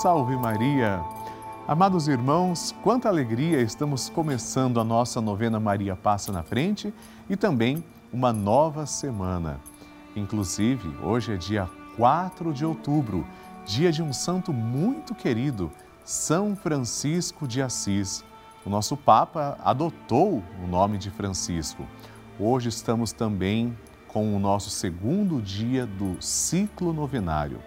Salve Maria! Amados irmãos, quanta alegria estamos começando a nossa novena Maria Passa na Frente e também uma nova semana. Inclusive, hoje é dia 4 de outubro, dia de um santo muito querido, São Francisco de Assis. O nosso Papa adotou o nome de Francisco. Hoje estamos também com o nosso segundo dia do ciclo novenário.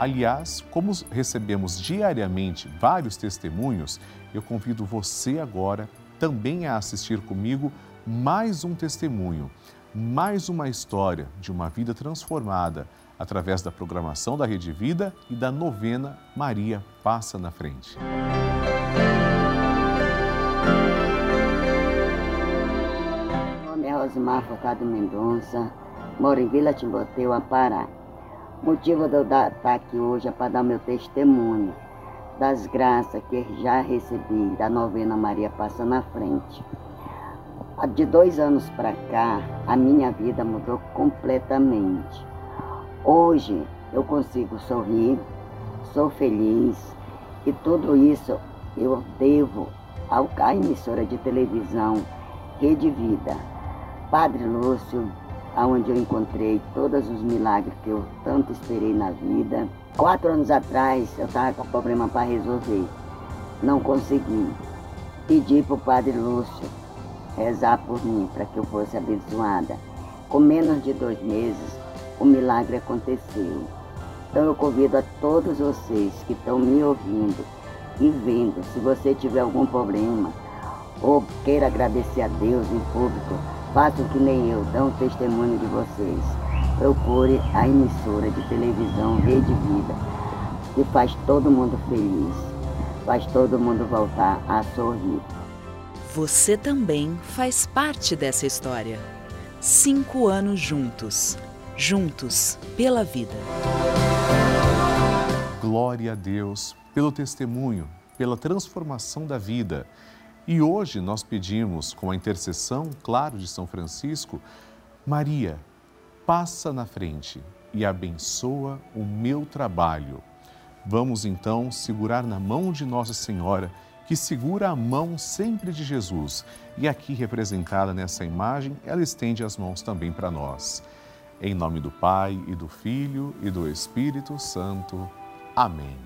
Aliás, como recebemos diariamente vários testemunhos, eu convido você agora também a assistir comigo mais um testemunho, mais uma história de uma vida transformada através da programação da Rede Vida e da novena Maria Passa na Frente. Meu nome é Rosimar Focado Mendonça, moro em Vila Timboteu, Pará. O motivo de eu estar aqui hoje é para dar meu testemunho das graças que já recebi da novena Maria Passa na Frente. De dois anos para cá, a minha vida mudou completamente. Hoje eu consigo sorrir, sou feliz e tudo isso eu devo ao, à emissora de televisão Rede Vida. Padre Lúcio onde eu encontrei todos os milagres que eu tanto esperei na vida. Quatro anos atrás eu estava com problema para resolver, não consegui. Pedi para o Padre Lúcio rezar por mim para que eu fosse abençoada. Com menos de dois meses, o milagre aconteceu. Então eu convido a todos vocês que estão me ouvindo e vendo, se você tiver algum problema ou queira agradecer a Deus em público, Façam que nem eu, dão testemunho de vocês. Procure a emissora de televisão Rede Vida, que faz todo mundo feliz, faz todo mundo voltar a sorrir. Você também faz parte dessa história. Cinco anos juntos, juntos pela vida. Glória a Deus pelo testemunho, pela transformação da vida e hoje nós pedimos, com a intercessão, claro, de São Francisco, Maria, passa na frente e abençoa o meu trabalho. Vamos então segurar na mão de Nossa Senhora, que segura a mão sempre de Jesus. E aqui representada nessa imagem, ela estende as mãos também para nós. Em nome do Pai e do Filho e do Espírito Santo. Amém.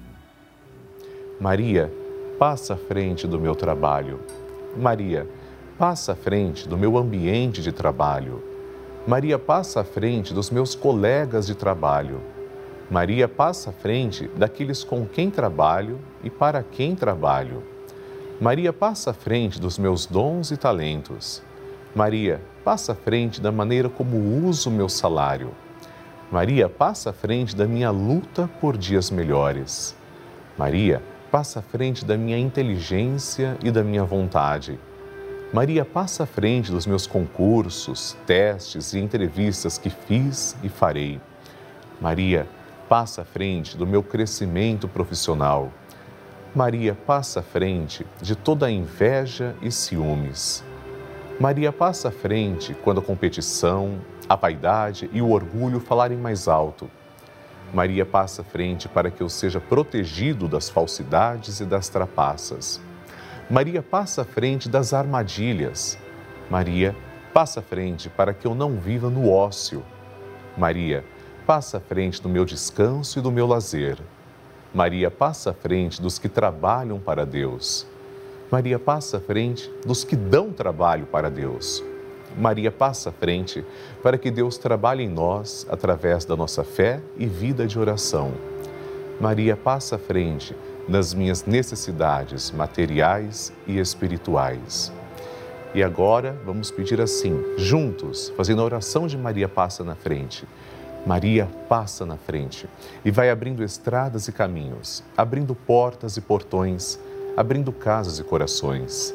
Maria, passa à frente do meu trabalho. Maria, passa à frente do meu ambiente de trabalho. Maria, passa à frente dos meus colegas de trabalho. Maria, passa à frente daqueles com quem trabalho e para quem trabalho. Maria, passa à frente dos meus dons e talentos. Maria, passa à frente da maneira como uso meu salário. Maria, passa à frente da minha luta por dias melhores. Maria, passa à frente da minha inteligência e da minha vontade. Maria passa à frente dos meus concursos, testes e entrevistas que fiz e farei. Maria passa à frente do meu crescimento profissional. Maria passa à frente de toda a inveja e ciúmes. Maria passa à frente quando a competição, a vaidade e o orgulho falarem mais alto. Maria passa à frente para que eu seja protegido das falsidades e das trapaças. Maria passa à frente das armadilhas. Maria passa à frente para que eu não viva no ócio. Maria passa à frente do meu descanso e do meu lazer. Maria passa à frente dos que trabalham para Deus. Maria passa à frente dos que dão trabalho para Deus. Maria passa à frente para que Deus trabalhe em nós através da nossa fé e vida de oração. Maria passa à frente nas minhas necessidades materiais e espirituais. E agora vamos pedir assim, juntos, fazendo a oração de Maria passa na frente. Maria passa na frente e vai abrindo estradas e caminhos, abrindo portas e portões, abrindo casas e corações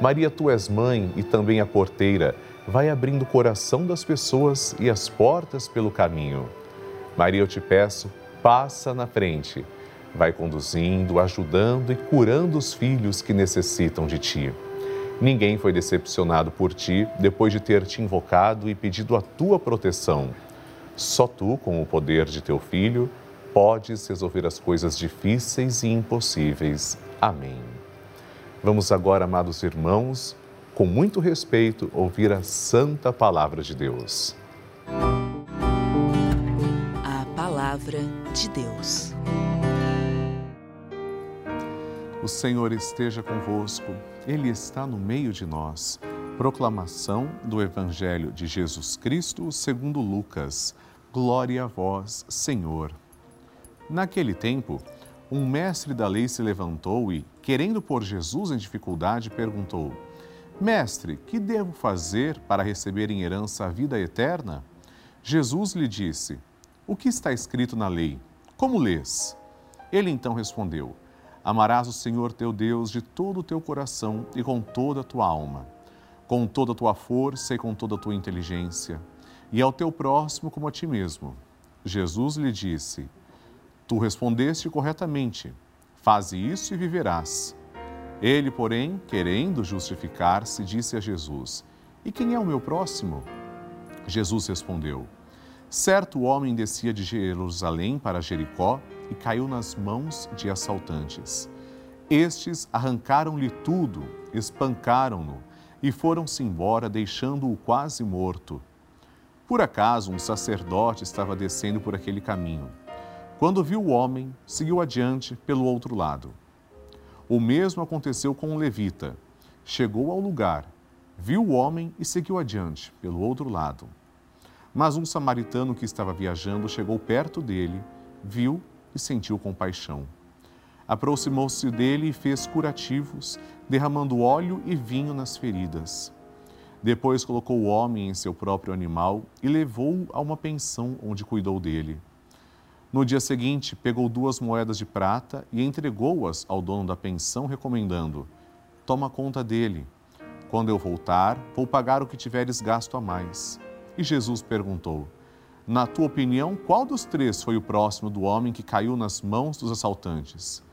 Maria, tu és mãe e também a porteira. Vai abrindo o coração das pessoas e as portas pelo caminho. Maria, eu te peço, passa na frente. Vai conduzindo, ajudando e curando os filhos que necessitam de ti. Ninguém foi decepcionado por ti depois de ter te invocado e pedido a tua proteção. Só tu, com o poder de teu filho, podes resolver as coisas difíceis e impossíveis. Amém. Vamos agora, amados irmãos, com muito respeito, ouvir a santa palavra de Deus. A palavra de Deus. O Senhor esteja convosco, Ele está no meio de nós. Proclamação do Evangelho de Jesus Cristo segundo Lucas. Glória a vós, Senhor. Naquele tempo, um mestre da lei se levantou e, querendo pôr Jesus em dificuldade, perguntou: Mestre, que devo fazer para receber em herança a vida eterna? Jesus lhe disse: O que está escrito na lei? Como lês? Ele então respondeu: Amarás o Senhor teu Deus de todo o teu coração e com toda a tua alma, com toda a tua força e com toda a tua inteligência, e ao teu próximo como a ti mesmo. Jesus lhe disse: Tu respondeste corretamente, faze isso e viverás. Ele, porém, querendo justificar-se, disse a Jesus: E quem é o meu próximo? Jesus respondeu: Certo homem descia de Jerusalém para Jericó e caiu nas mãos de assaltantes. Estes arrancaram-lhe tudo, espancaram-no e foram-se embora, deixando-o quase morto. Por acaso, um sacerdote estava descendo por aquele caminho. Quando viu o homem, seguiu adiante pelo outro lado. O mesmo aconteceu com um levita. Chegou ao lugar, viu o homem e seguiu adiante pelo outro lado. Mas um samaritano que estava viajando chegou perto dele, viu e sentiu compaixão. Aproximou-se dele e fez curativos, derramando óleo e vinho nas feridas. Depois colocou o homem em seu próprio animal e levou-o a uma pensão onde cuidou dele. No dia seguinte, pegou duas moedas de prata e entregou-as ao dono da pensão, recomendando: Toma conta dele. Quando eu voltar, vou pagar o que tiveres gasto a mais. E Jesus perguntou: na tua opinião, qual dos três foi o próximo do homem que caiu nas mãos dos assaltantes?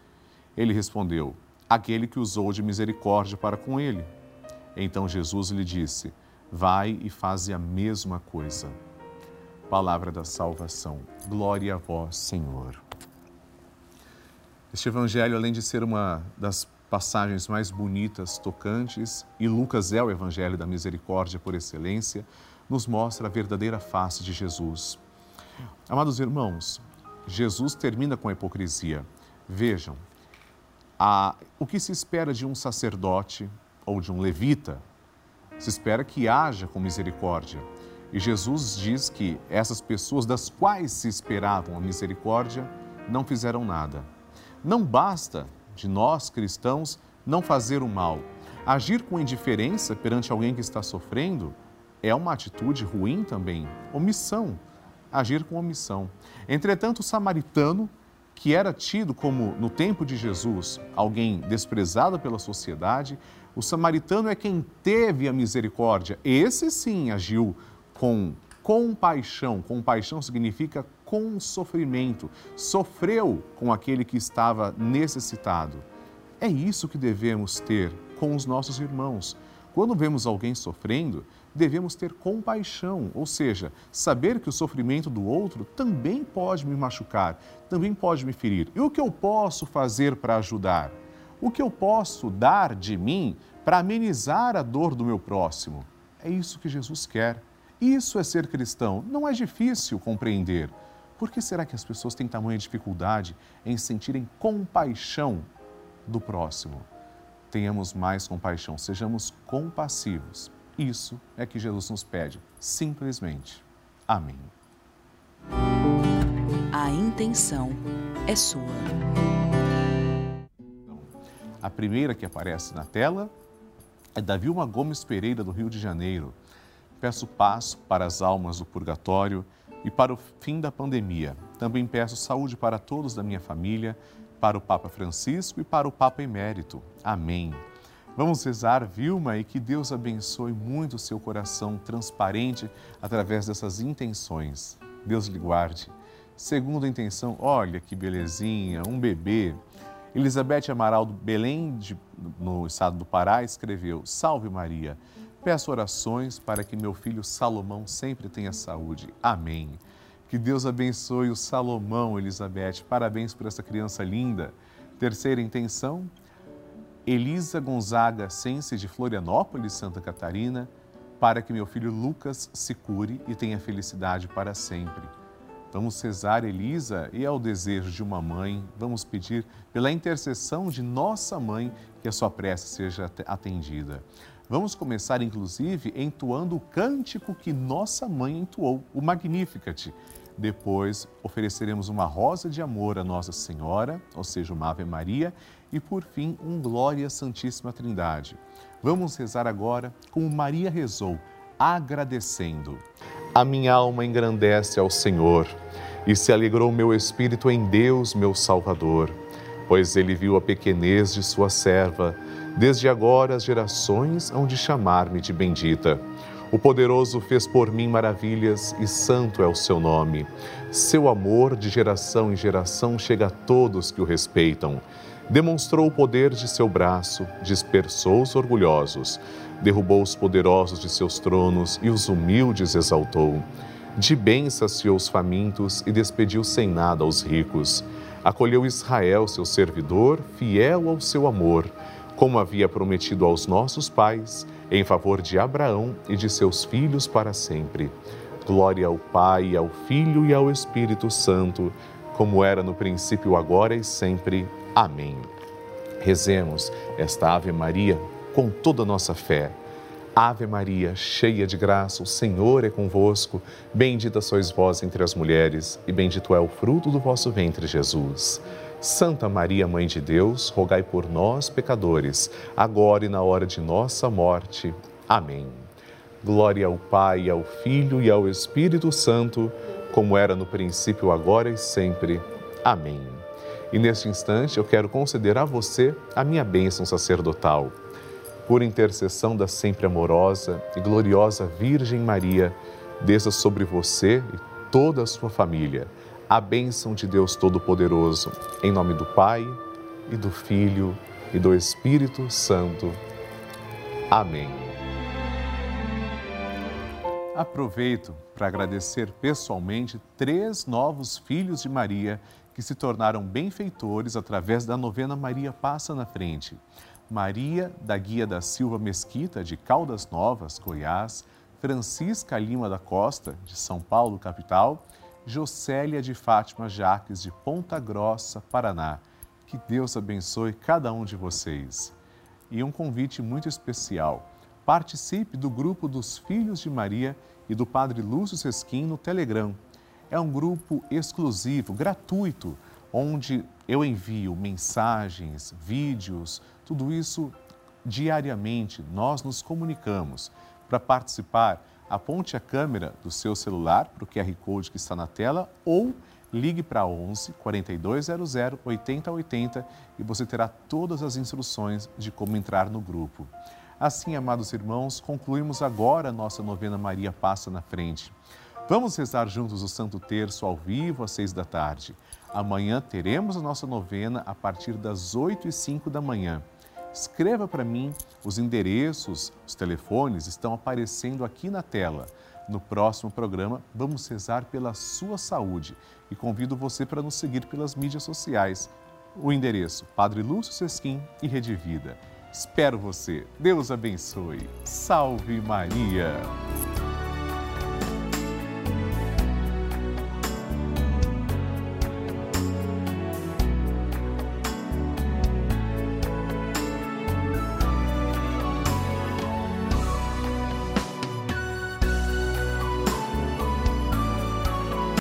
Ele respondeu: Aquele que usou de misericórdia para com ele. Então Jesus lhe disse: Vai e faze a mesma coisa. Palavra da salvação. Glória a vós, Senhor. Este evangelho, além de ser uma das passagens mais bonitas, tocantes, e Lucas é o evangelho da misericórdia por excelência, nos mostra a verdadeira face de Jesus. Amados irmãos, Jesus termina com a hipocrisia. Vejam, a, o que se espera de um sacerdote ou de um levita? Se espera que haja com misericórdia. E Jesus diz que essas pessoas das quais se esperavam a misericórdia não fizeram nada. Não basta de nós cristãos não fazer o mal. Agir com indiferença perante alguém que está sofrendo é uma atitude ruim também, omissão, agir com omissão. Entretanto, o samaritano, que era tido como, no tempo de Jesus, alguém desprezado pela sociedade, o samaritano é quem teve a misericórdia. Esse sim agiu com compaixão. Compaixão significa com sofrimento. Sofreu com aquele que estava necessitado. É isso que devemos ter com os nossos irmãos. Quando vemos alguém sofrendo, devemos ter compaixão, ou seja, saber que o sofrimento do outro também pode me machucar, também pode me ferir. E o que eu posso fazer para ajudar? O que eu posso dar de mim para amenizar a dor do meu próximo? É isso que Jesus quer. Isso é ser cristão. Não é difícil compreender. Por que será que as pessoas têm tamanha dificuldade em sentirem compaixão do próximo? Tenhamos mais compaixão, sejamos compassivos isso é que Jesus nos pede, simplesmente. Amém. A intenção é sua. A primeira que aparece na tela é da Vilma Gomes Pereira, do Rio de Janeiro. Peço paz para as almas do purgatório e para o fim da pandemia. Também peço saúde para todos da minha família, para o Papa Francisco e para o Papa Emérito. Amém. Vamos rezar, Vilma, e que Deus abençoe muito o seu coração transparente através dessas intenções. Deus lhe guarde. Segunda intenção, olha que belezinha, um bebê. Elizabeth Amaral, do Belém, de, no estado do Pará, escreveu: Salve Maria, peço orações para que meu filho Salomão sempre tenha saúde. Amém. Que Deus abençoe o Salomão, Elizabeth. Parabéns por essa criança linda. Terceira intenção, Elisa Gonzaga Sense de Florianópolis, Santa Catarina, para que meu filho Lucas se cure e tenha felicidade para sempre. Vamos cesar Elisa e ao desejo de uma mãe, vamos pedir pela intercessão de nossa mãe que a sua prece seja atendida. Vamos começar, inclusive, entoando o cântico que nossa mãe entoou, o Magnificat. Depois, ofereceremos uma rosa de amor a Nossa Senhora, ou seja, uma Ave Maria, e por fim, um Glória Santíssima Trindade. Vamos rezar agora como Maria rezou, agradecendo. A minha alma engrandece ao Senhor e se alegrou meu espírito em Deus, meu Salvador, pois ele viu a pequenez de sua serva. Desde agora as gerações hão de chamar-me de bendita. O poderoso fez por mim maravilhas e santo é o seu nome. Seu amor de geração em geração chega a todos que o respeitam. Demonstrou o poder de seu braço, dispersou os orgulhosos, derrubou os poderosos de seus tronos e os humildes exaltou. De bem saciou os famintos e despediu sem nada os ricos. Acolheu Israel, seu servidor, fiel ao seu amor, como havia prometido aos nossos pais em favor de Abraão e de seus filhos para sempre. Glória ao Pai, ao Filho e ao Espírito Santo, como era no princípio, agora e sempre. Amém. Rezemos esta Ave Maria com toda a nossa fé. Ave Maria, cheia de graça, o Senhor é convosco. Bendita sois vós entre as mulheres, e bendito é o fruto do vosso ventre, Jesus. Santa Maria, Mãe de Deus, rogai por nós, pecadores, agora e na hora de nossa morte. Amém. Glória ao Pai, ao Filho e ao Espírito Santo, como era no princípio, agora e sempre. Amém. E neste instante eu quero conceder a você a minha bênção sacerdotal. Por intercessão da sempre amorosa e gloriosa Virgem Maria, desça sobre você e toda a sua família a bênção de Deus Todo-Poderoso, em nome do Pai e do Filho e do Espírito Santo. Amém. Aproveito para agradecer pessoalmente três novos filhos de Maria que se tornaram benfeitores através da novena Maria Passa na Frente. Maria da Guia da Silva Mesquita, de Caldas Novas, Goiás, Francisca Lima da Costa, de São Paulo, capital, Jocélia de Fátima Jaques, de Ponta Grossa, Paraná. Que Deus abençoe cada um de vocês. E um convite muito especial. Participe do grupo dos Filhos de Maria e do Padre Lúcio Sesquim no Telegram. É um grupo exclusivo, gratuito, onde eu envio mensagens, vídeos, tudo isso diariamente. Nós nos comunicamos. Para participar, aponte a câmera do seu celular para o QR Code que está na tela ou ligue para 11 4200 8080 e você terá todas as instruções de como entrar no grupo. Assim, amados irmãos, concluímos agora a nossa novena Maria Passa na Frente. Vamos rezar juntos o Santo Terço ao vivo às seis da tarde. Amanhã teremos a nossa novena a partir das oito e cinco da manhã. Escreva para mim, os endereços, os telefones estão aparecendo aqui na tela. No próximo programa, vamos rezar pela sua saúde e convido você para nos seguir pelas mídias sociais. O endereço Padre Lúcio Sesquim e Rede Vida. Espero você. Deus abençoe. Salve Maria!